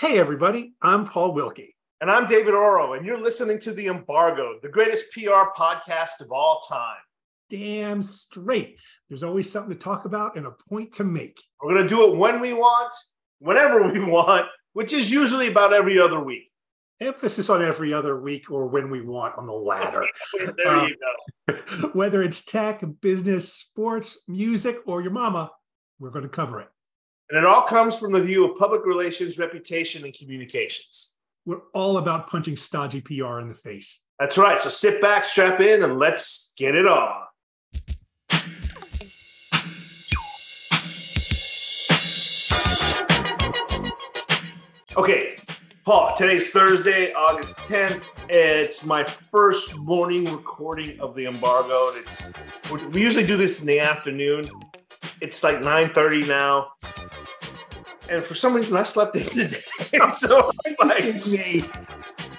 Hey, everybody, I'm Paul Wilke. And I'm David Oro, and you're listening to The Embargo, the greatest PR podcast of all time. Damn straight. There's always something to talk about and a point to make. We're going to do it when we want, whenever we want, which is usually about every other week. Emphasis on every other week or when we want on the latter. there um, you go. whether it's tech, business, sports, music, or your mama, we're going to cover it. And it all comes from the view of public relations, reputation, and communications. We're all about punching stodgy PR in the face. That's right. So sit back, strap in, and let's get it on. Okay, Paul, today's Thursday, August 10th. It's my first morning recording of the embargo. It's we usually do this in the afternoon. It's like 9:30 now and for some reason I slept in today. so I'm like,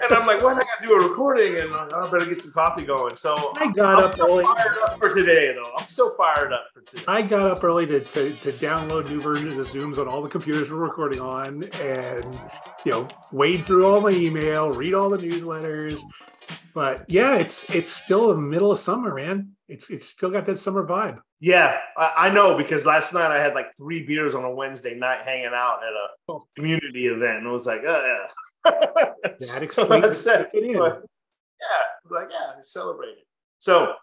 and I'm like, why did I got to do a recording? And like, oh, I better get some coffee going. So I got I'm up early. Fired up for today, though. I'm so fired up for today. I got up early to, to, to download new versions of Zooms on all the computers we're recording on, and you know, wade through all my email, read all the newsletters. But yeah, it's it's still the middle of summer, man. It's it's still got that summer vibe. Yeah, I, I, know because last night I had like three beers on a Wednesday night hanging out at a oh. community event, and it was like, oh yeah. that explains so it. but, yeah, like yeah, celebrating. So,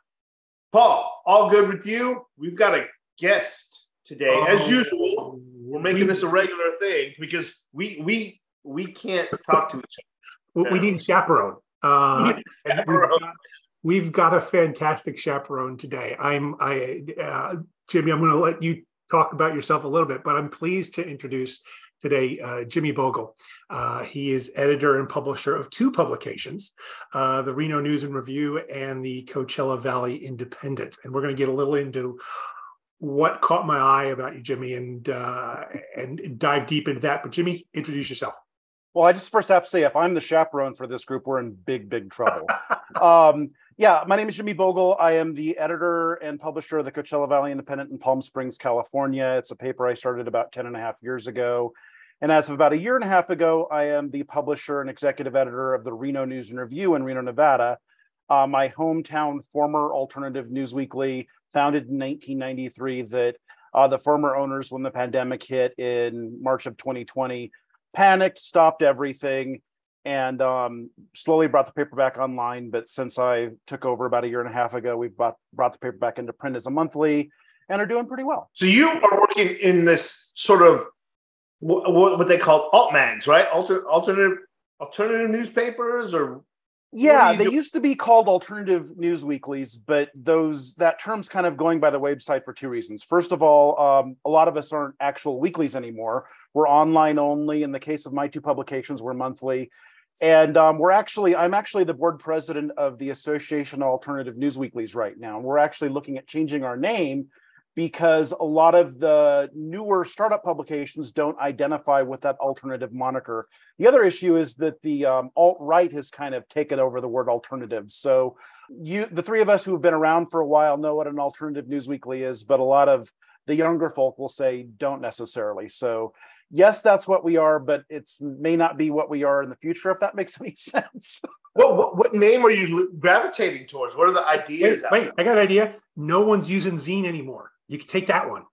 Paul, all good with you? We've got a guest today, oh, as usual. We're making we, this a regular thing because we we we can't talk to each other. We need a chaperone. Uh, chaperone we've got a fantastic chaperone today. I'm I uh, Jimmy. I'm going to let you talk about yourself a little bit, but I'm pleased to introduce today uh, Jimmy Boegle. Uh, he is editor and publisher of two publications, uh, the Reno News and Review and the Coachella Valley Independent, and we're going to get a little into what caught my eye about you, Jimmy, and uh, and dive deep into that. But Jimmy, introduce yourself. Well, I just first have to say, if I'm the chaperone for this group, we're in big, big trouble. um, yeah, my name is Jimmy Boegle. I am the editor and publisher of the Coachella Valley Independent in Palm Springs, California. It's a paper I started about 10 and a half years ago. And as of about a year and a half ago, I am the publisher and executive editor of the Reno News and Review in Reno, Nevada, uh, my hometown former alternative news weekly, founded in 1993, that uh, the former owners, when the pandemic hit in March of 2020, panicked, stopped everything, and um, slowly brought the paper back online. But since I took over about a year and a half ago, we've brought, brought the paper back into print as a monthly and are doing pretty well. So you are working in this sort of what, what they call alt mags, right? Alter, alternative alternative newspapers or yeah they used to be called alternative news weeklies but those that term's kind of going by the website for two reasons first of all um, a lot of us aren't actual weeklies anymore we're online only in the case of my two publications we're monthly and um, we're actually, I'm actually the board president of the Association of Alternative News Weeklies right now. And we're actually looking at changing our name because a lot of the newer startup publications don't identify with that alternative moniker. The other issue is that the um, alt right has kind of taken over the word alternative. So you, the three of us who have been around for a while know what an alternative news weekly is, but a lot of the younger folk will say don't necessarily. So yes, that's what we are, but it's may not be what we are in the future, if that makes any sense. what, what, what name are you gravitating towards? What are the ideas? Wait, wait I got an idea. No one's using zine anymore. You can take that one.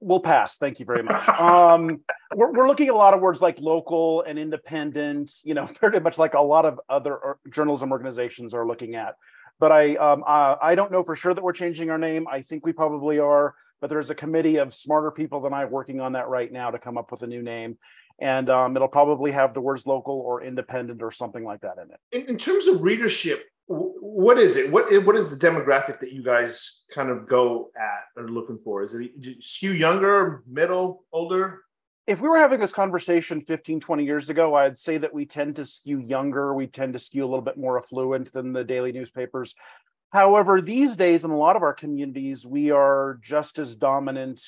We'll pass. Thank you very much. um, we're, we're looking at a lot of words like local and independent, you know, pretty much like a lot of other journalism organizations are looking at. But I, um, uh, I don't know for sure that we're changing our name. I think we probably are but there's a committee of smarter people than I working on that right now to come up with a new name. And um, it'll probably have the words local or independent or something like that in it. In, in terms of readership, what is it? What what is the demographic that you guys kind of go at or looking for? Is it skew younger, middle, older? If we were having this conversation 15, 20 years ago, I'd say that we tend to skew younger. We tend to skew a little bit more affluent than the daily newspapers. However, these days in a lot of our communities, we are just as dominant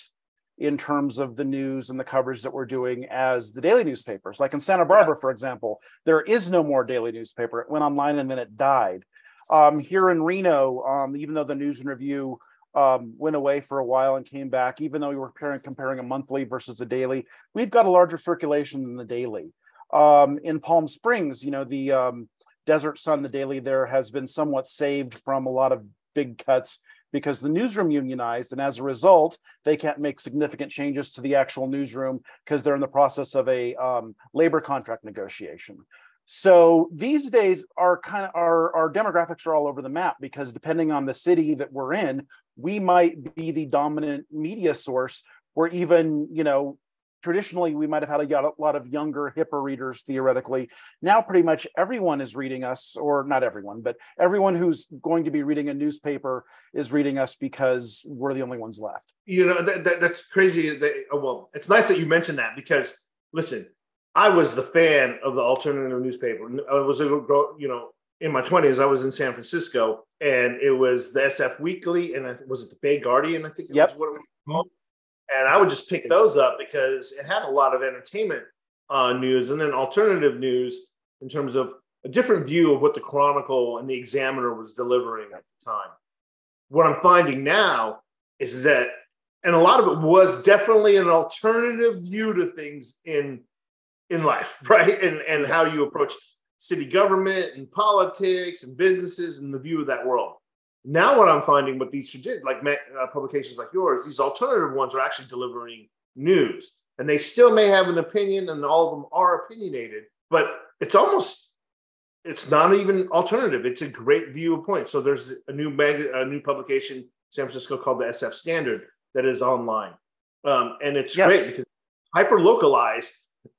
in terms of the news and the coverage that we're doing as the daily newspapers. Like in Santa Barbara, for example, there is no more daily newspaper. It went online and then it died. Um, here in Reno, um, even though the News and Review um, went away for a while and came back, even though we were comparing, comparing a monthly versus a daily, we've got a larger circulation than the daily. Um, in Palm Springs, you know, the um, Desert Sun, the daily there, has been somewhat saved from a lot of big cuts because the newsroom unionized, and as a result, they can't make significant changes to the actual newsroom because they're in the process of a um, labor contract negotiation. So these days, our kind of our, our demographics are all over the map because depending on the city that we're in, we might be the dominant media source, or even you know traditionally we might have had a lot of younger hipper readers theoretically. Now pretty much everyone is reading us or not everyone but everyone who's going to be reading a newspaper is reading us because we're the only ones left. You know that, that, that's crazy that, oh, well it's nice that you mentioned that because listen i was the fan of the alternative newspaper. I was a you know in my 20s i was in san francisco and it was the sf weekly and was it the bay guardian i think yep. was what it was called and I would just pick those up because it had a lot of entertainment uh, news and then alternative news in terms of a different view of what the Chronicle and the Examiner was delivering at the time. What I'm finding now is that, and a lot of it was definitely an alternative view to things in in life, right? And and yes. how you approach city government and politics and businesses and the view of that world. Now, what I'm finding with these did, like uh, publications like yours, these alternative ones are actually delivering news, and they still may have an opinion, and all of them are opinionated, but it's almost it's not even alternative. It's a great view of points. So there's a new mag, a new publication, San Francisco called the SF Standard, that is online, um, and it's yes. great because hyper localized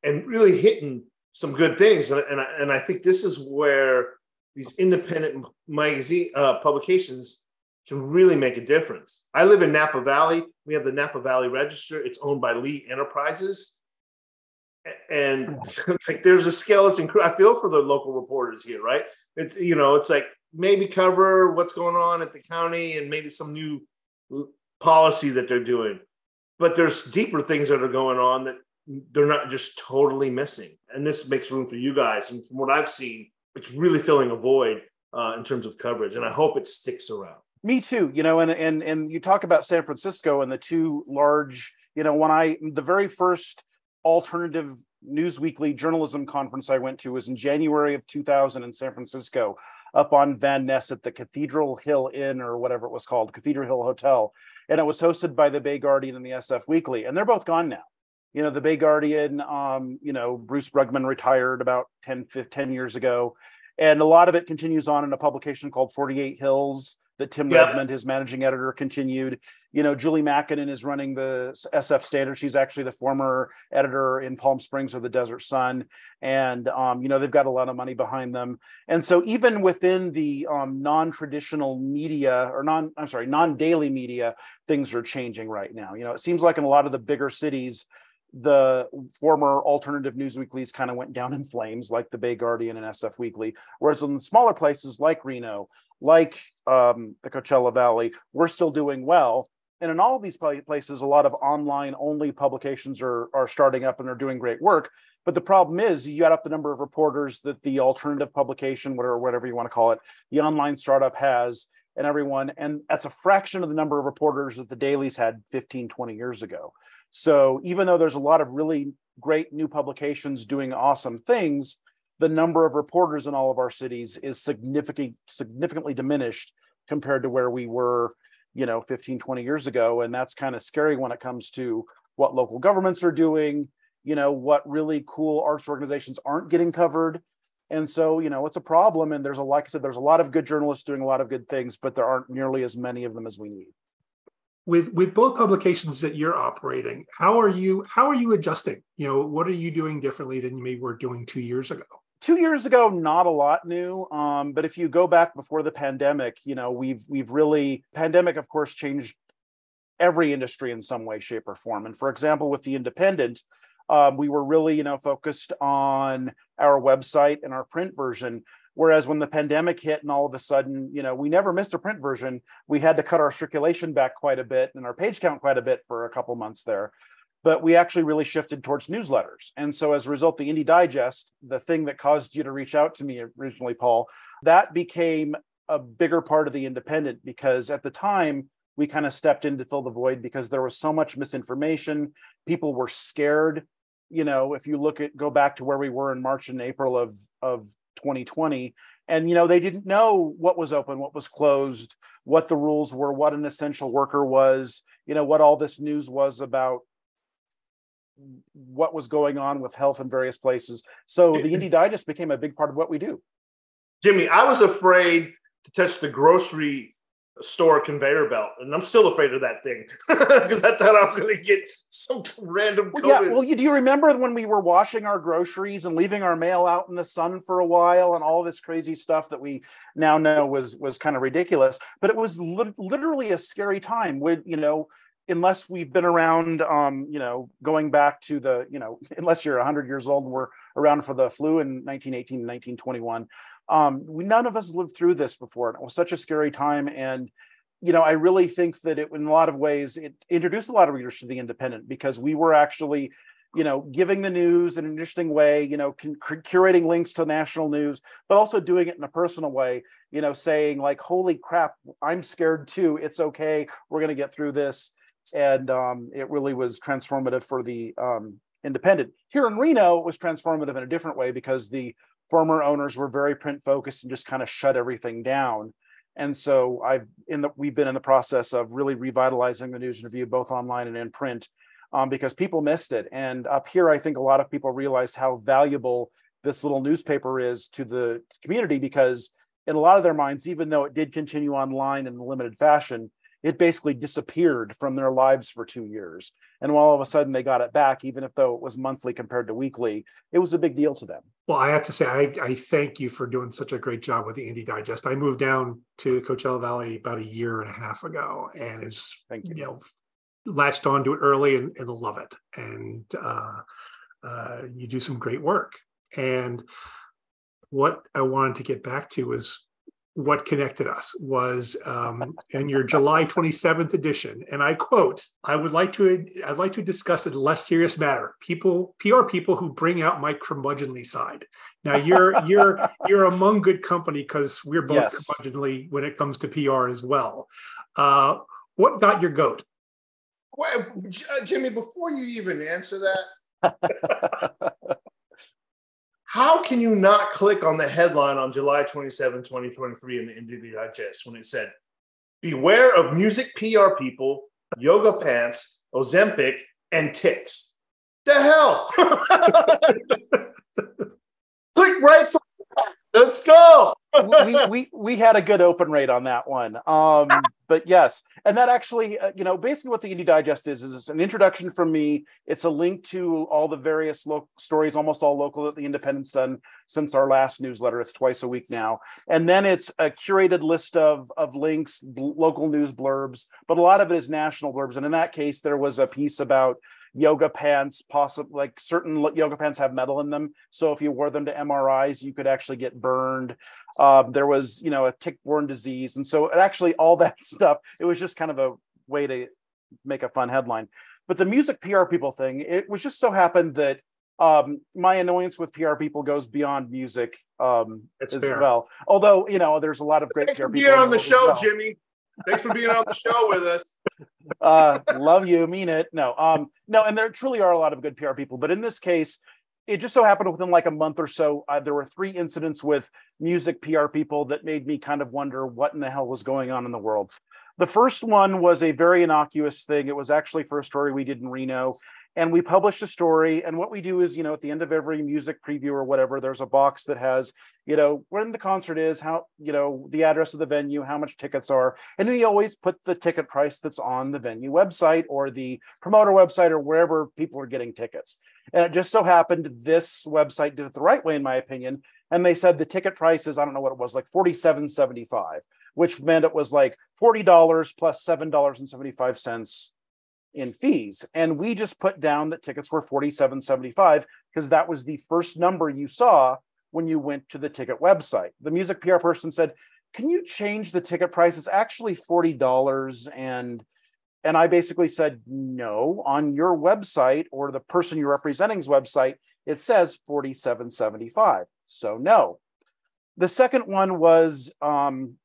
and really hitting some good things. And, and, I, and I think this is where these independent magazine uh, publications can really make a difference. I live in Napa Valley. We have the Napa Valley Register. It's owned by Lee Enterprises. And like there's a skeleton crew. I feel for the local reporters here, right? It's you know, it's like maybe cover what's going on at the county and maybe some new policy that they're doing. But there's deeper things that are going on that they're not just totally missing. And this makes room for you guys. And from what I've seen, it's really filling a void uh, in terms of coverage, and I hope it sticks around. Me too. You know, and and and you talk about San Francisco and the two large. You know, when I the very first alternative news weekly journalism conference I went to was in January of 2000 in San Francisco, up on Van Ness at the Cathedral Hill Inn or whatever it was called, Cathedral Hill Hotel, and it was hosted by the Bay Guardian and the SF Weekly, and they're both gone now you know, the Bay Guardian, um, you know, Bruce Brugmann retired about 10, 15, 10 years ago. And a lot of it continues on in a publication called 48 Hills that Tim yep. Redmond, his managing editor, continued. You know, Julie Makinen is running the SF Standard. She's actually the former editor in Palm Springs of the Desert Sun, and um, you know they've got a lot of money behind them. And so even within the um, non-traditional media or non, I'm sorry, non-daily media, things are changing right now. You know, it seems like in a lot of the bigger cities the former alternative news weeklies kind of went down in flames, like the Bay Guardian and SF Weekly. Whereas in smaller places like Reno, like um, the Coachella Valley, we're still doing well. And in all of these places, a lot of online only publications are, are starting up and they're doing great work. But the problem is, you add up the number of reporters that the alternative publication, whatever, whatever you want to call it, the online startup has, and everyone. And that's a fraction of the number of reporters that the dailies had 15, 20 years ago. So even though there's a lot of really great new publications doing awesome things, the number of reporters in all of our cities is significantly significantly diminished compared to where we were, you know, 15, 20 years ago. And that's kind of scary when it comes to what local governments are doing, you know, what really cool arts organizations aren't getting covered. And so, you know, it's a problem. And there's a, like I said, there's a lot of good journalists doing a lot of good things, but there aren't nearly as many of them as we need with with both publications that you're operating how are you how are you adjusting? You know what are you doing differently than you maybe were doing two years ago? Two years ago not a lot new um, but if you go back before the pandemic you know we've we've really pandemic of course changed every industry in some way shape or form. And for example with the independent um, we were really you know focused on our website and our print version Whereas when the pandemic hit and all of a sudden, you know, we never missed a print version, we had to cut our circulation back quite a bit and our page count quite a bit for a couple months there. But we actually really shifted towards newsletters. And so as a result, the Indie Digest, the thing that caused you to reach out to me originally, Paul, that became a bigger part of the independent because at the time we kind of stepped in to fill the void because there was so much misinformation. People were scared you know, if you look at go back to where we were in March and April of of 2020, and you know they didn't know what was open, what was closed, what the rules were, what an essential worker was, you know, what all this news was about what was going on with health in various places. So the Indie Digest became a big part of what we do. Jimmy, I was afraid to touch the grocery store conveyor belt, and I'm still afraid of that thing because I thought I was going to get some random. Well, yeah, well, you, do you remember when we were washing our groceries and leaving our mail out in the sun for a while, and all this crazy stuff that we now know was was kind of ridiculous? But it was li- literally a scary time. With you know, unless we've been around, um, you know, going back to the, you know, unless you're 100 years old and we're around for the flu in 1918 and 1921 um, we none of us lived through this before. It was such a scary time, and you know, I really think that it, in a lot of ways, it introduced a lot of readers to the Independent because we were actually, you know, giving the news in an interesting way. You know, curating links to national news, but also doing it in a personal way. You know, saying like, "Holy crap, I'm scared too. It's okay. We're going to get through this." And um, it really was transformative for the um, Independent. Here in Reno, it was transformative in a different way because the former owners were very print focused and just kind of shut everything down. And so I've in the we've been in the process of really revitalizing the news and review both online and in print um, because people missed it. And up here, I think a lot of people realized how valuable this little newspaper is to the community because in a lot of their minds, even though it did continue online in a limited fashion, it basically disappeared from their lives for two years. And all of a sudden they got it back, even if though it was monthly compared to weekly, it was a big deal to them. Well, I have to say, I, I thank you for doing such a great job with the Indie Digest. I moved down to Coachella Valley about a year and a half ago, and it's thank you. you know latched onto it early and, and love it. And uh, uh, you do some great work. And what I wanted to get back to is what connected us was um, in your July 27th edition, and I quote: "I would like to I'd like to discuss a less serious matter. People, PR people who bring out my curmudgeonly side. Now you're you're you're among good company because we're both yes. curmudgeonly when it comes to PR as well. Uh, what got your goat? Well, Jimmy, before you even answer that, How can you not click on the headline on July 27, 2023 in the Indie Digest when it said, Beware of music PR people, yoga pants, Ozempic, and ticks? The hell? click right Let's go. we, we we had a good open rate on that one. Um, but yes, and that actually, uh, you know, basically what the Indie Digest is is it's an introduction from me. It's a link to all the various lo- stories, almost all local that the Independent's done since our last newsletter. It's twice a week now, and then it's a curated list of of links, bl- local news blurbs, but a lot of it is national blurbs. And in that case, there was a piece about yoga pants possible like certain yoga pants have metal in them so if you wore them to mris you could actually get burned um, there was you know a tick-borne disease and so actually all that stuff it was just kind of a way to make a fun headline but the music pr people thing it was just so happened that um, my annoyance with PR people goes beyond music um, as fair. well. Although you know, there's a lot of great Thanks PR for being on the show, well. Jimmy. Thanks for being on the show with us. Uh, love you, mean it. No, um, no, and there truly are a lot of good PR people, but in this case, it just so happened within like a month or so, uh, there were three incidents with music PR people that made me kind of wonder what in the hell was going on in the world. The first one was a very innocuous thing. It was actually for a story we did in Reno and we published a story and what we do is you know at the end of every music preview or whatever there's a box that has you know when the concert is how you know the address of the venue how much tickets are and then we always put the ticket price that's on the venue website or the promoter website or wherever people are getting tickets. And it just so happened this website did it the right way in my opinion and they said the ticket price is i don't know what it was like 47.75 which meant it was like $40 plus $7.75 in fees. And we just put down that tickets were 47.75 because that was the first number you saw when you went to the ticket website. The music PR person said, "Can you change the ticket price? It's actually $40." And and I basically said, "No, on your website or the person you're representing's website, it says 47.75." So no. The second one was um,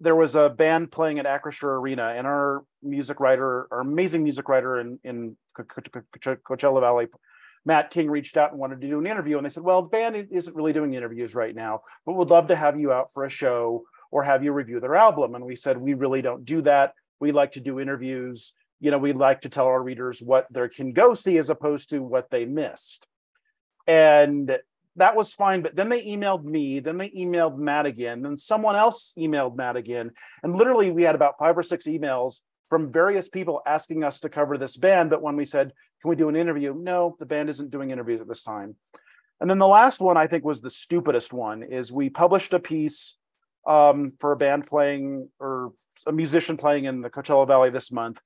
there was a band playing at Acrisure Arena, and our music writer, our amazing music writer in in Coachella Valley, Matt King reached out and wanted to do an interview, and they said, "Well, the band isn't really doing interviews right now, but would love to have you out for a show or have you review their album." And we said, "We really don't do that. We like to do interviews. You know, we like to tell our readers what they can go see as opposed to what they missed." And that was fine. But then they emailed me, then they emailed Matt again, then someone else emailed Matt again. And literally, we had about five or six emails from various people asking us to cover this band. But when we said, Can we do an interview? No, the band isn't doing interviews at this time. And then the last one I think was the stupidest one is we published a piece um, for a band playing or a musician playing in the Coachella Valley this month.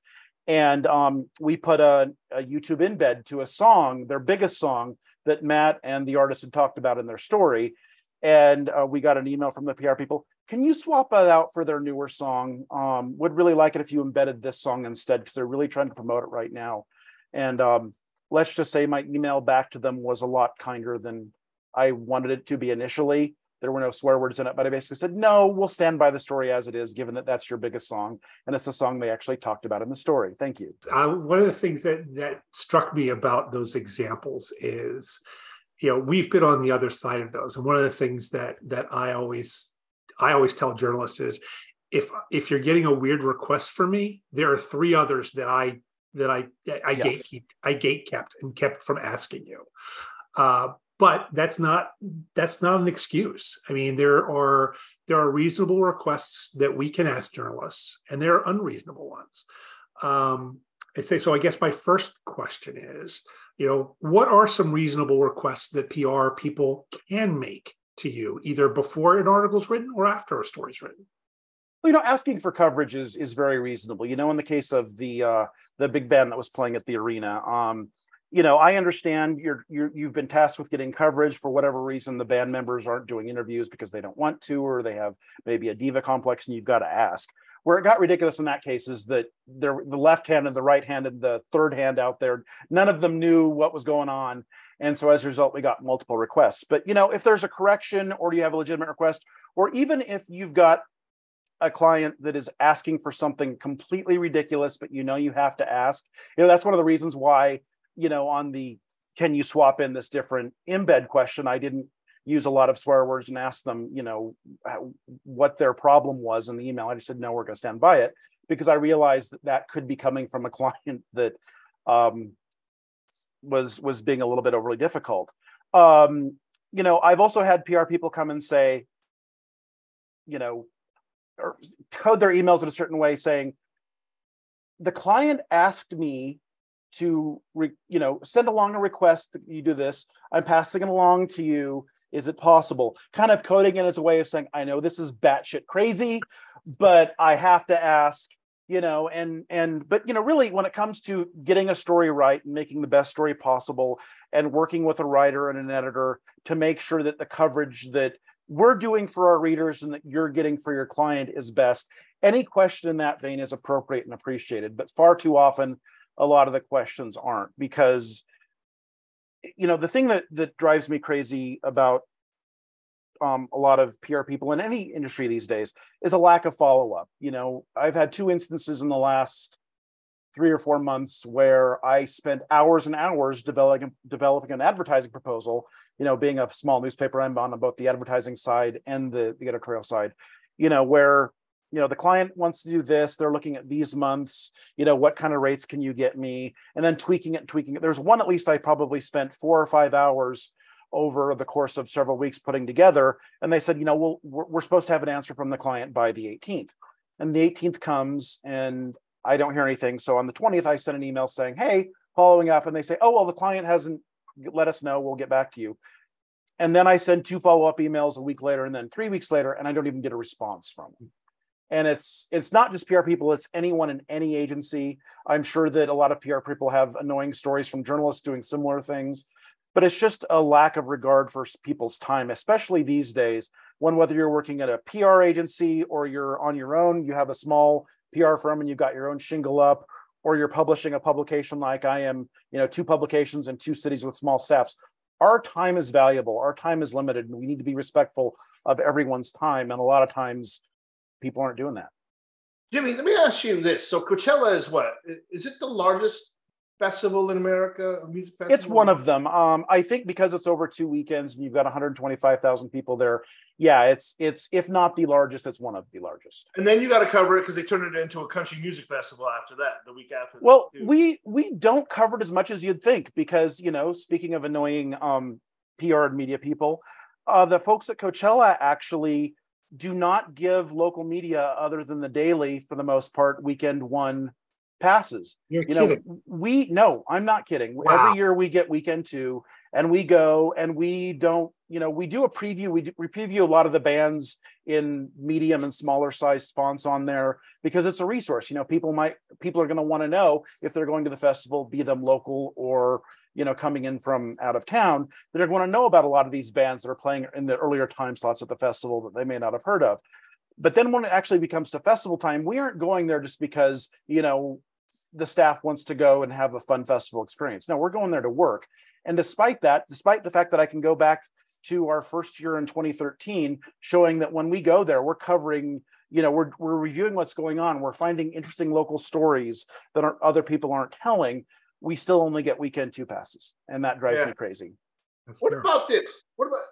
And um, we put a, a YouTube embed to a song, their biggest song that Matt and the artist had talked about in their story. And uh, we got an email from the PR people. Can you swap that out for their newer song? Um, would really like it if you embedded this song instead because they're really trying to promote it right now. And um, let's just say my email back to them was a lot kinder than I wanted it to be initially. There were no swear words in it, but I basically said, no, we'll stand by the story as it is, given that that's your biggest song. And it's the song they actually talked about in the story. Thank you. Uh, one of the things that, that struck me about those examples is, you know, we've been on the other side of those. And one of the things that, that I always, I always tell journalists is if, if you're getting a weird request for me, there are three others that I that I I yes. gate I gate kept and kept from asking you. Uh, but that's not that's not an excuse i mean there are there are reasonable requests that we can ask journalists and there are unreasonable ones um, i say so i guess my first question is you know what are some reasonable requests that pr people can make to you either before an article is written or after a story is written well, you know, asking for coverage is is very reasonable. You know, in the case of the uh, the big band that was playing at the arena, um, you know, I understand you're, you're you've been tasked with getting coverage for whatever reason. The band members aren't doing interviews because they don't want to, or they have maybe a diva complex, and you've got to ask. Where it got ridiculous in that case is that there, the left hand and the right hand and the third hand out there, none of them knew what was going on, and so as a result, we got multiple requests. But you know, if there's a correction, or you have a legitimate request, or even if you've got a client that is asking for something completely ridiculous, but you know you have to ask. You know, that's one of the reasons why you know, on the can you swap in this different embed question, I didn't use a lot of swear words and ask them, you know, what their problem was in the email. I just said, no, we're going to stand by it because I realized that that could be coming from a client that um, was was being a little bit overly difficult. Um, you know, I've also had PR people come and say, you know, or code their emails in a certain way saying, the client asked me to re, you know send along a request that you do this. I'm passing it along to you. Is it possible? Kind of coding it as a way of saying i know this is batshit crazy but i have to ask you know and and but you know really when it comes to getting a story right and making the best story possible and working with a writer and an editor to make sure that the coverage that we're doing for our readers and that you're getting for your client is best any question in that vein is appropriate and appreciated but far too often a lot of the questions aren't because you know the thing that that drives me crazy about um, a lot of PR people in any industry these days is a lack of follow up. You know, I've had two instances in the last three or four months where I spent hours and hours developing developing an advertising proposal. You know, being a small newspaper, I'm on both the advertising side and the the editorial side. You know, where you know the client wants to do this they're looking at these months you know what kind of rates can you get me and then tweaking it and tweaking it there's one at least i probably spent four or five hours over the course of several weeks putting together and they said you know we'll, we're, we're supposed to have an answer from the client by the 18th and the 18th comes and i don't hear anything. So on the 20th i sent an email saying hey following up and they say oh well the client hasn't let us know. We'll get back to you. And then i send two follow-up emails a week later and then three weeks later and i don't even get a response from them. And it's it's not just PR people; it's anyone in any agency. I'm sure that a lot of PR people have annoying stories from journalists doing similar things, but it's just a lack of regard for people's time, especially these days. When whether you're working at a PR agency or you're on your own, you have a small PR firm and you've got your own shingle up, or you're publishing a publication like I am, you know, two publications in two cities with small staffs. Our time is valuable. Our time is limited, and we need to be respectful of everyone's time. And a lot of times people aren't doing that. Jimmy, let me ask you this. So Coachella is what? Is it the largest festival in America, a music festival? It's one of them. Um, I think because it's over two weekends and you've got 125,000 people there. Yeah, it's it's if not the largest, it's one of the largest. And then you got to cover it because they turned it into a country music festival after that, the week after. Well, we we don't cover it as much as you'd think because you know, speaking of annoying um, PR and media people, uh, the folks at Coachella actually do not give local media other than the daily for the most part weekend one passes. You're you kidding. know, we no, I'm not kidding. Wow. Every year we get weekend two, and we go and we don't. You know, we do a preview. We, do, we preview a lot of the bands in medium and smaller sized fonts on there because it's a resource. You know, people might people are going to want to know if they're going to the festival, be them local or you know coming in from out of town. They're going to know about a lot of these bands that are playing in the earlier time slots at the festival that they may not have heard of. But then when it actually becomes to festival time, we aren't going there just because you know the staff wants to go and have a fun festival experience. No, we're going there to work. And despite that, despite the fact that I can go back to our first year in 2013, showing that when we go there, we're covering, you know, we're, we're reviewing what's going on. We're finding interesting local stories that are, other people aren't telling. We still only get weekend two passes. And that drives Yeah. me crazy. That's What terrible. about this? What about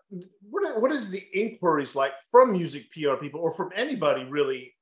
what? What is the inquiries like from music PR people or from anybody really?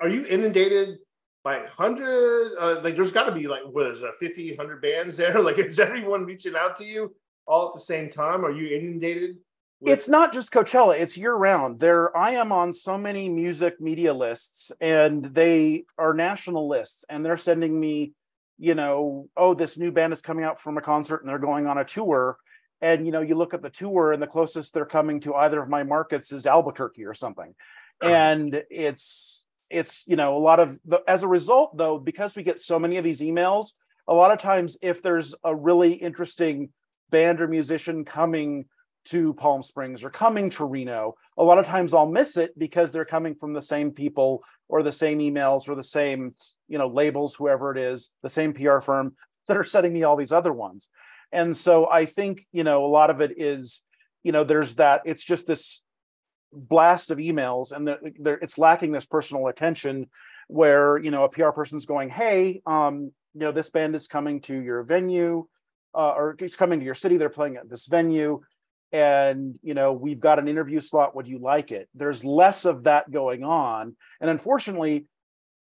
Are you inundated by hundred? Uh, like, there's got to be like what is that, 50, 100 bands there? Like, is everyone reaching out to you all at the same time? Are you inundated? with- it's not just Coachella, it's year round. There I am on so many music media lists and they are national lists and they're sending me, you know, oh this new band is coming out from a concert and they're going on a tour and you know you look at the tour and the closest they're coming to either of my markets is Albuquerque or something. And it's it's you know a lot of the as a result though because we get so many of these emails a lot of times if there's a really interesting band or musician coming to Palm Springs or coming to Reno, a lot of times I'll miss it because they're coming from the same people or the same emails or the same, you know, labels, whoever it is, the same PR firm that are sending me all these other ones. And so I think, you know, a lot of it is, you know, there's that, it's just this blast of emails and there, there, it's lacking this personal attention where, you know, a PR person's going, hey, um, you know, this band is coming to your venue uh, or it's coming to your city. They're playing at this venue. And you know we've got an interview slot. Would you like it? There's less of that going on. And unfortunately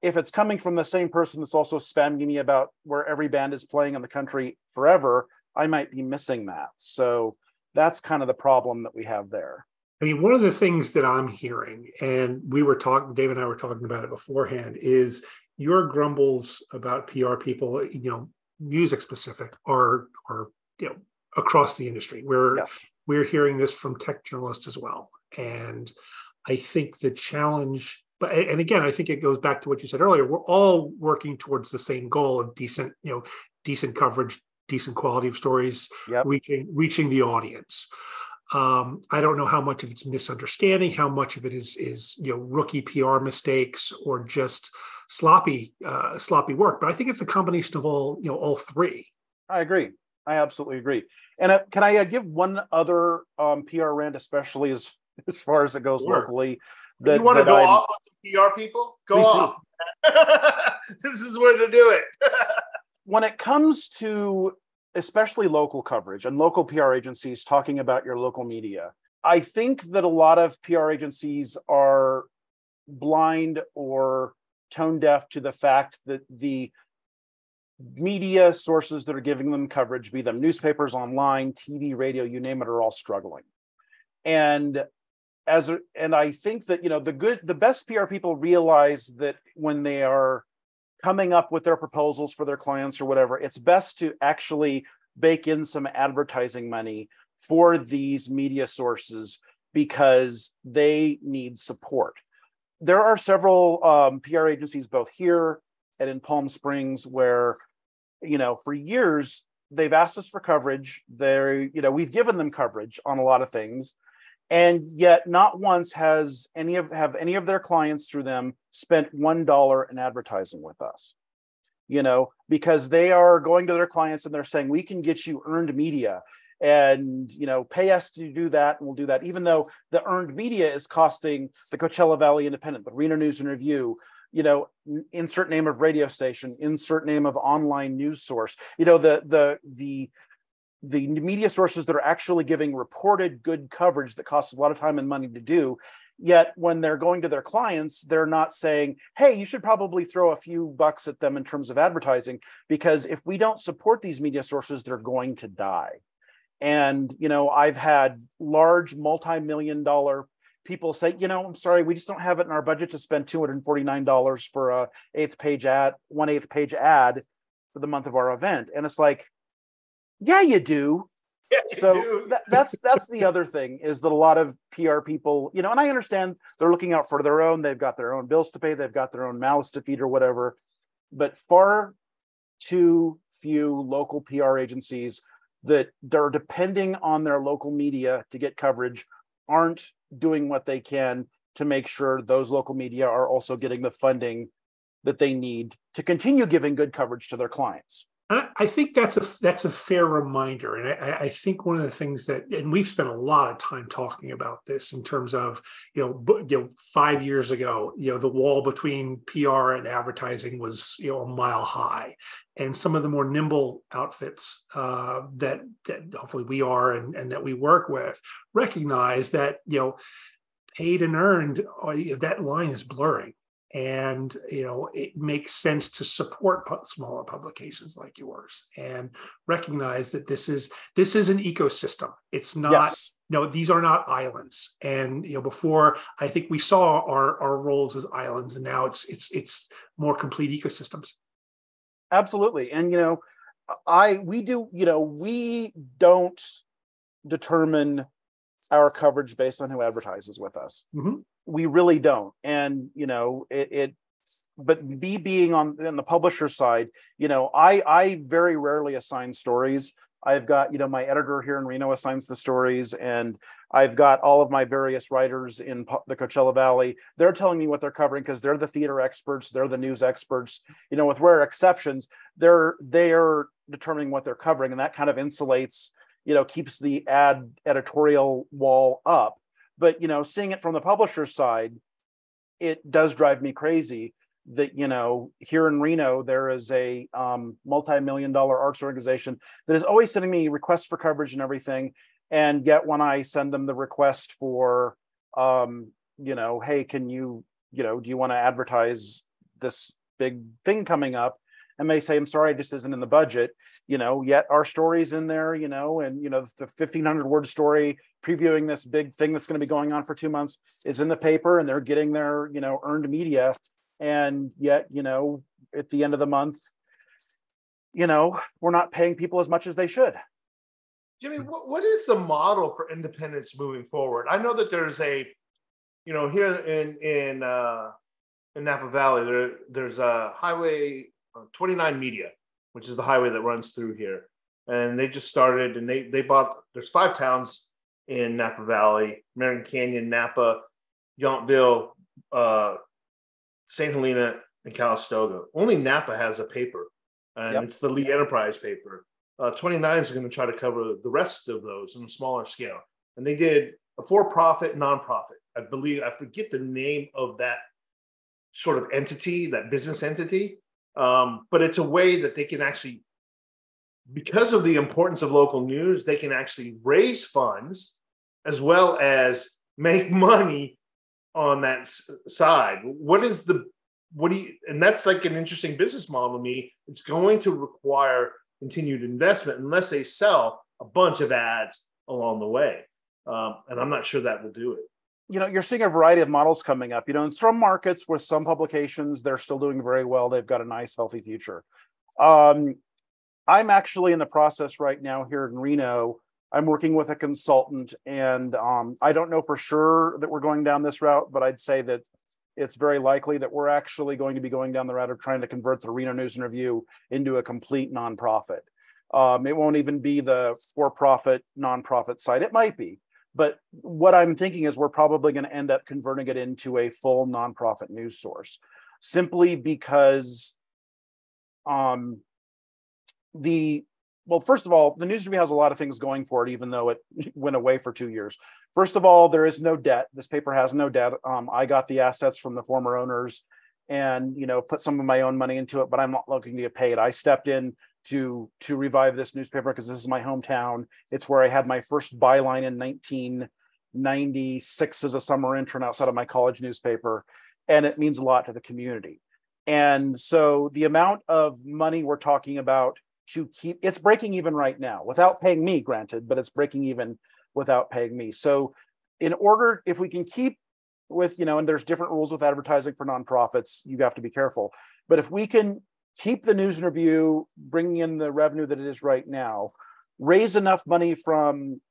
if it's coming from the same person that's also spamming me about where every band is playing in the country forever i might be missing that so that's kind of the problem that we have there I mean, one of the things that I'm hearing, and we were talking, Dave and I were talking about it beforehand, is your grumbles about PR people, you know, music specific, are are you know across the industry. We're yes we're hearing this from tech journalists as well, and I think the challenge. But and again, I think it goes back to what you said earlier. We're all working towards the same goal of decent, you know, decent coverage, decent quality of stories, Yep. reaching reaching the audience. Um, I don't know how much of it's misunderstanding, how much of it is is you know rookie PR mistakes or just sloppy uh, sloppy work. But I think it's a combination of all you know all three. i agree i absolutely agree and uh, can i uh, give one other um, pr rant especially as as far as it goes Sure. locally you want to go I'm- off on PR people? Go Please off. this is where to do it. when it comes to especially local coverage and local PR agencies talking about your local media, I think that a lot of PR agencies are blind or tone deaf to the fact that the media sources that are giving them coverage, be them newspapers, online, TV, radio, you name it, are all struggling. And as a, and I think that you know the good the best PR people realize that when they are coming up with their proposals for their clients or whatever, it's best to actually bake in some advertising money for these media sources because they need support. There are several um, PR agencies, both here and in Palm Springs, where, you know, for years they've asked us for coverage. They're, you know, we've given them coverage on a lot of things, and yet not once has any of have any of their clients through them spent one dollar in advertising with us. You know because they are going to their clients and they're saying we can get you earned media. And you know pay us to do that and we'll do that even though the earned media is costing the coachella valley independent the reno news and review you know insert name of radio station insert name of online news source. You know the the the the media sources that are actually giving reported good coverage that costs a lot of time and money to do yet when they're going to their clients they're not saying hey you should probably throw a few bucks at them in terms of advertising because if we don't support these media sources they're going to die and you know i've had large multi-million dollar people say, you know, I'm sorry, we just don't have it in our budget to spend $249 for a eighth page ad, one eighth page ad for the month of our event. And it's like, yeah, you do. Yeah, you so do. that, that's that's the other thing is that a lot of PR people, you know, and I understand they're looking out for their own, they've got their own bills to pay, they've got their own mouths to feed or whatever. But far too few local PR agencies that are depending on their local media to get coverage aren't doing what they can to make sure those local media are also getting the funding that they need to continue giving good coverage to their clients. I think that's a that's a fair reminder, and I, I, think one of the things that, and we've spent a lot of time talking about this in terms of, you know, you know, five years ago, you know, the wall between PR and advertising was, you know, a mile high, and some of the more nimble outfits uh, that that hopefully we are and, and that we work with recognize that, you know, paid and earned, uh, that line is blurring and you know it makes sense to support pu- smaller publications like yours and recognize that this is this is an ecosystem it's not Yes. no these are not islands and you know before i think we saw our our roles as islands and now it's it's it's more complete ecosystems Absolutely. And you know, I we do, you know, we don't determine our coverage based on who advertises with us. Mhm. We really don't. And you know, it, it but me being on, on the publisher side, you know, I I very rarely assign stories. I've got, you know, my editor here in Reno assigns the stories, and I've got all of my various writers in the Coachella Valley. They're telling me what they're covering because they're the theater experts, they're the news experts. You know, with rare exceptions, they're they're determining what they're covering, and that kind of insulates, you know, keeps the ad editorial wall up. But you know, seeing it from the publisher's side, it does drive me crazy that you know here in Reno there is a um, multi-million dollar arts organization that is always sending me requests for coverage and everything, and yet when I send them the request for, um, you know, hey, can you, you know, do you want to advertise this big thing coming up? And they say, I'm sorry, just isn't in the budget. You know, yet our story's in there. You know, and you know the 1500 word story previewing this big thing that's going to be going on for two months is in the paper, and they're getting their you know earned media and yet you know at the end of the month you know we're not paying people as much as they should Jimmy, what, what is the model for independence moving forward? I know that there's a, you know, here in in uh, in Napa Valley, there there's a highway uh, 29 Media, which is the highway that runs through here, and they just started and they they bought. There's five towns in Napa Valley: American Canyon, Napa, Yountville, uh, St. Helena, and Calistoga. Only Napa has a paper, and Yep. it's the Lee Enterprise paper uh, 29 is going to try to cover the rest of those on a smaller scale. And they did a for profit, nonprofit. I believe, I forget the name of that sort of entity, that business entity. Um, but it's a way that they can actually, because of the importance of local news, they can actually raise funds as well as make money on that side. What is the, what do you, and that's like an interesting business model to me. It's going to require continued investment unless they sell a bunch of ads along the way. Um, and I'm not sure that will do it. you know you're seeing a variety of models coming up you know in some markets with some publications they're still doing very well they've got a nice healthy future um, i'm actually in the process right now here in reno i'm working with a consultant and um, i don't know for sure that we're going down this route but i'd say that it's very likely that we're actually going to be going down the route of trying to convert the reno news and review into a complete nonprofit. Um, it won't even be the for-profit nonprofit site. It might be but what I'm thinking is we're probably going to end up converting it into a full nonprofit news source simply because um, the well, first of all, the news review has a lot of things going for it, even though it went away for two years. First of all, there is no debt. This paper has no debt. Um, I got the assets from the former owners, and you know put some of my own money into it, but I'm not looking to get paid. I stepped in to to revive this newspaper because this is my hometown. It's where I had my first byline in 1996 as a summer intern outside of my college newspaper, and it means a lot to the community. And so the amount of money we're talking about to keep it's breaking even right now without paying me, granted, but it's breaking even without paying me. So in order, if we can keep with, you know, and there's different rules with advertising for nonprofits, you have to be careful. But if we can keep the news and review bringing in the revenue that it is right now, raise enough money from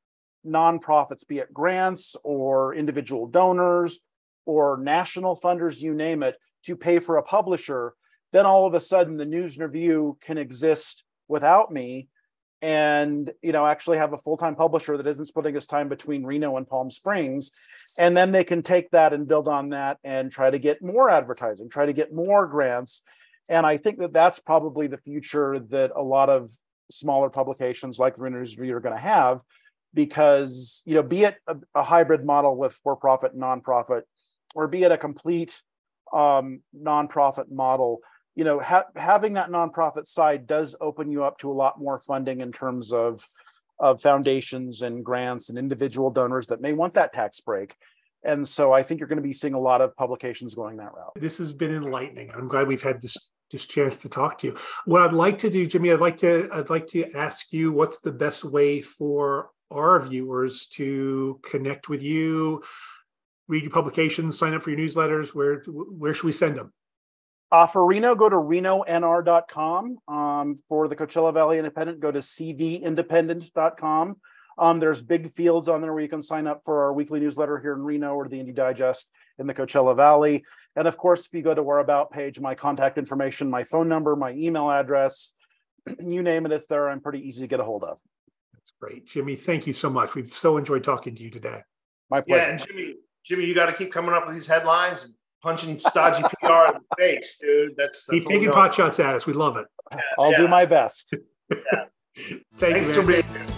nonprofits, be it grants or individual donors or national funders, you name it, to pay for a publisher, then all of a sudden the news and review can exist without me and you know actually have a full-time publisher that isn't splitting his time between Reno and Palm Springs. And then they can take that and build on that and try to get more advertising try to get more grants. And I think that that's probably the future that a lot of smaller publications like the Reno News Review are going to have because you know be it a, a hybrid model with for-profit and nonprofit or be it a complete um, nonprofit model you know ha- having that nonprofit side does open you up to a lot more funding in terms of of foundations and grants and individual donors that may want that tax break. And so i think you're going to be seeing a lot of publications going that route. This has been enlightening. I'm glad we've had this this chance to talk to you. What i'd like to do jimmy i'd like to i'd like to ask you what's the best way for our viewers to connect with you? Read your publications sign up for your newsletters where where should we send them uh, for Reno, go to renonr.com. Um, for the Coachella Valley Independent, go to cvindependent.com. Um, there's big fields on there where you can sign up for our weekly newsletter here in Reno or the Indie Digest in the Coachella Valley. And of course, if you go to our About page, my contact information, my phone number, my email address, you name it, it's there. I'm pretty easy to get a hold of. That's great. Jimmy, thank you so much. We've so enjoyed talking to you today. My pleasure. Yeah, and Jimmy, Jimmy, you got to keep coming up with these headlines and punching stodgy PR in the face, dude. That's, that's keep taking pot shots at us. We love it. I'll yeah. do my best. Yeah. Thank Thanks you, for being here.